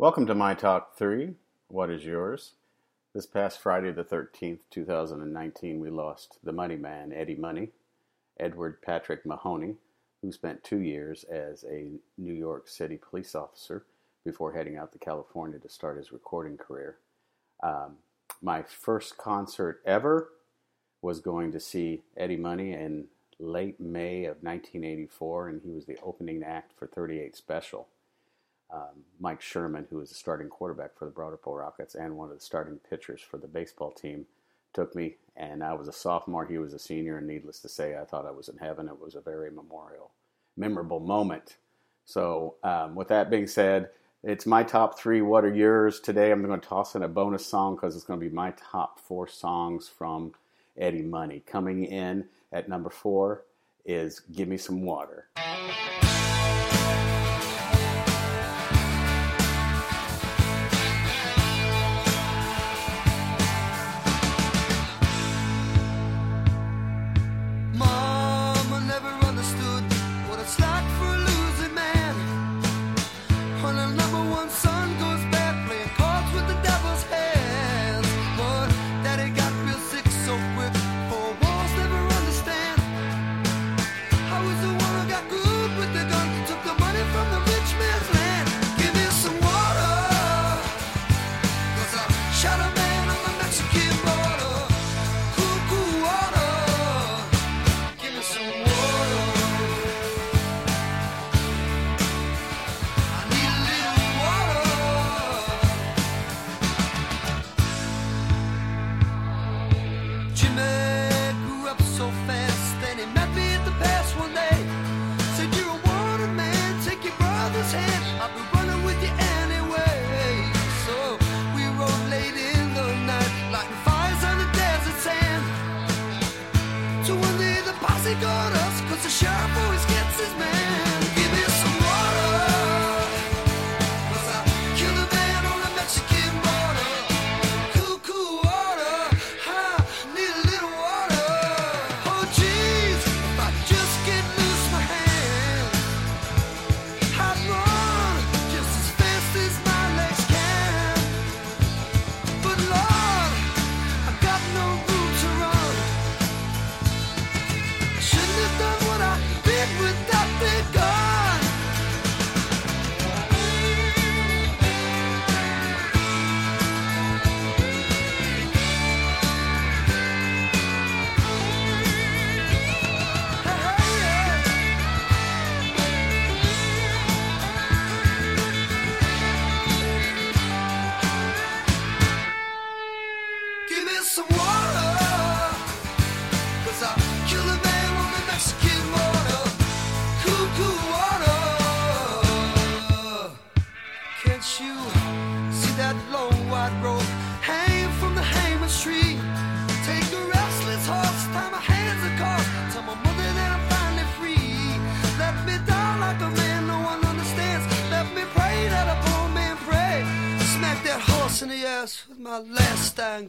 Welcome to my top three. What is yours? This past Friday, the 13th, 2019, we lost the money man, Eddie Money, Edward Patrick Mahoney, who spent two years as a New York City police officer before heading out to California to start his recording career. Um, my first concert ever was going to see Eddie Money in late May of 1984, and he was the opening act for 38 Special um, Mike Sherman, who was the starting quarterback for the Ripple Rockets and one of the starting pitchers for the baseball team, took me. And I was a sophomore, he was a senior, and needless to say, I thought I was in heaven. It was a very memorial, memorable moment. So, um, with that being said, it's my top three. What are yours? Today, I'm going to toss in a bonus song because it's going to be my top four songs from Eddie Money. Coming in at number four is Give Me Some Water. Shut up.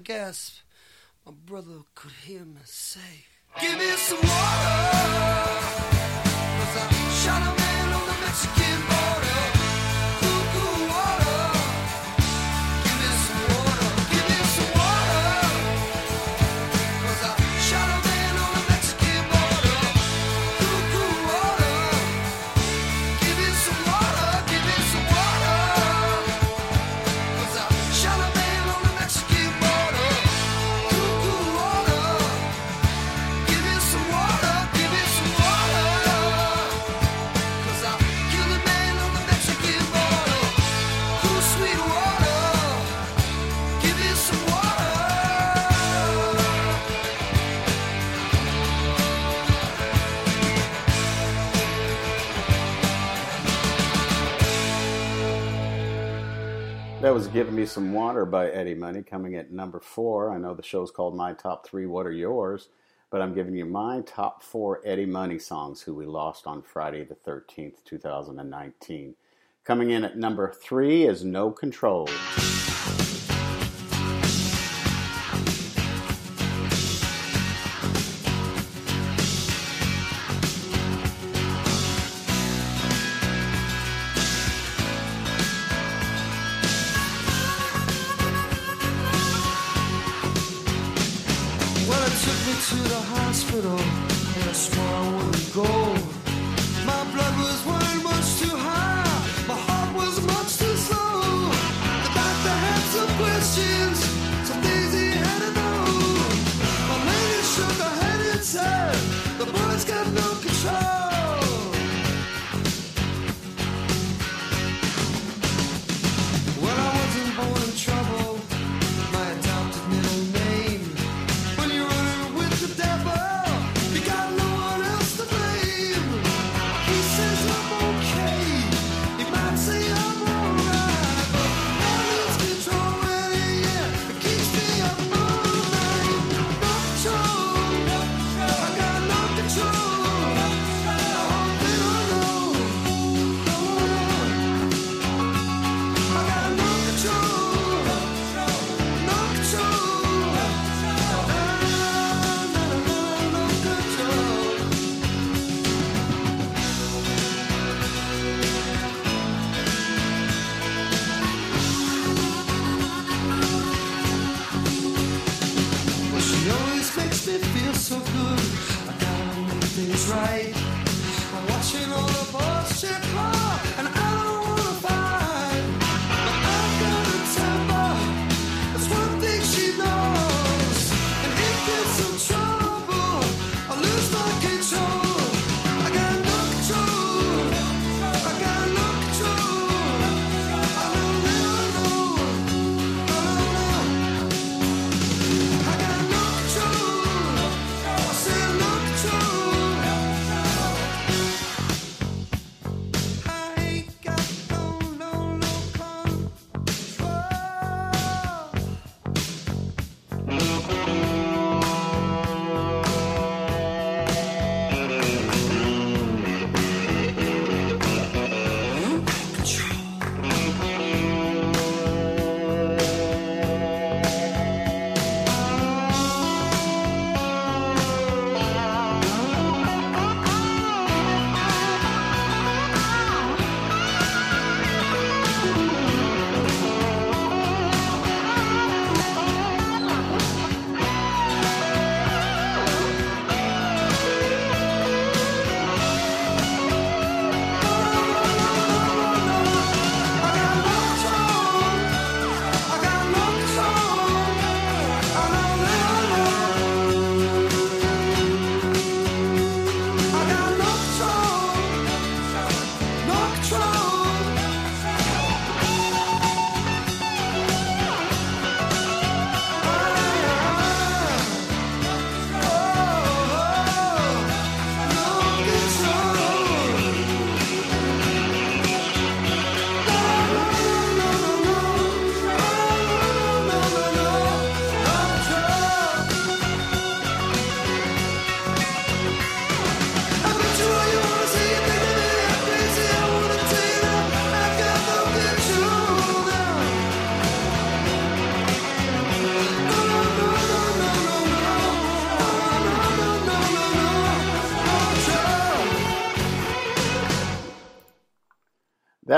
Gasp, my brother could hear me say, Give me some water. Was Giving Me Some Water by Eddie Money coming at number four. I know the show's called My Top Three, What Are Yours? But I'm giving you my top four Eddie Money songs who we lost on Friday the 13th, 2019. Coming in at number three is No Control.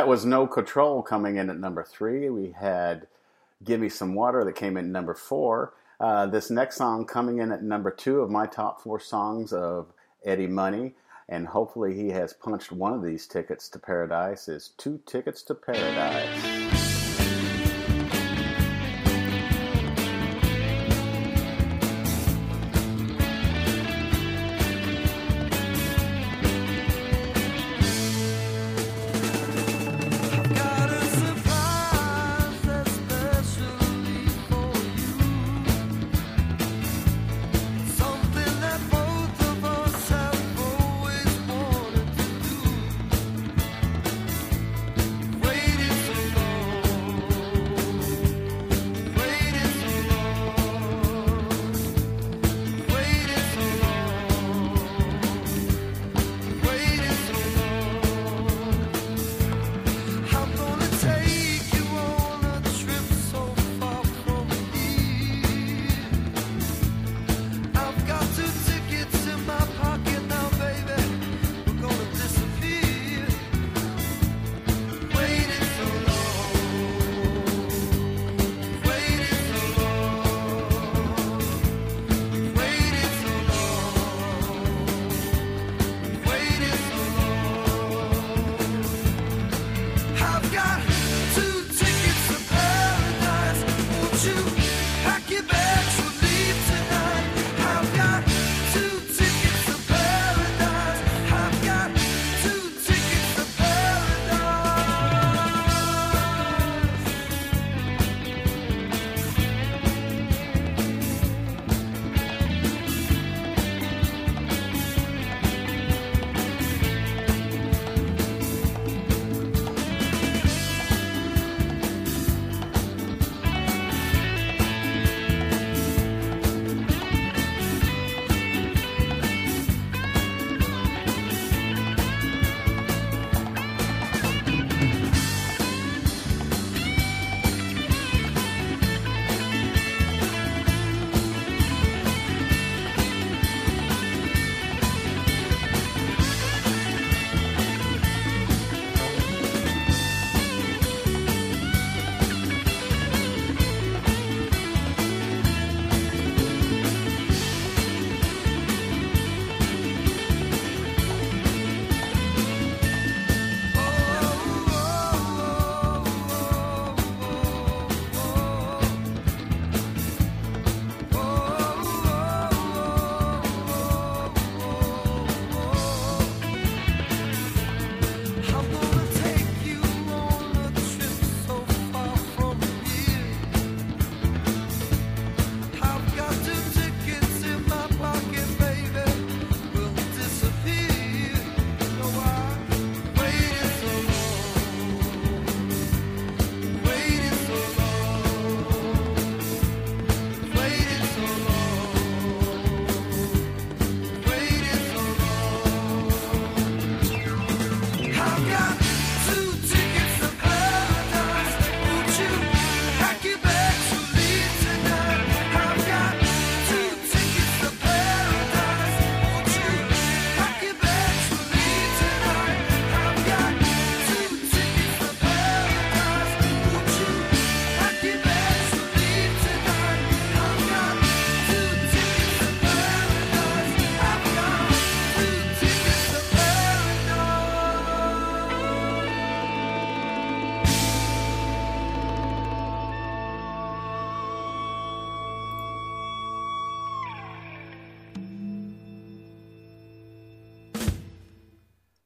that was No Control coming in at number three. We had Give Me Some Water that came in number four. Uh, this next song coming in at number two of my top four songs of Eddie Money, and hopefully he has punched one of these tickets to paradise, is Two Tickets to Paradise.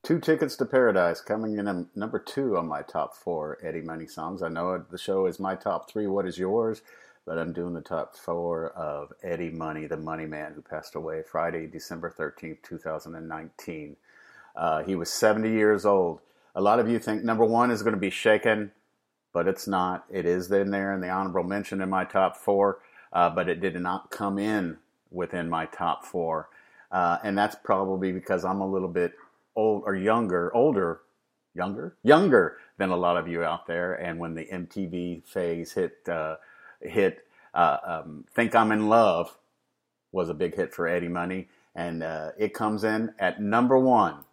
Two Tickets to Paradise coming in at number two on my top four Eddie Money songs. I know the show is my top three. What is yours? But I'm doing the top four of Eddie Money, the money man who passed away Friday, December 13th, 2019. Uh, he was 70 years old. A lot of you think number one is going to be Shakin', but it's not. It is in there in the honorable mention in my top four, uh, but it did not come in within my top four. Uh, and that's probably because I'm a little bit old or younger, older, younger, younger than a lot of you out there. And when the MTV phase hit, uh, hit, uh, um, "Think I'm in Love" was a big hit for Eddie Money, and uh, it comes in at number one.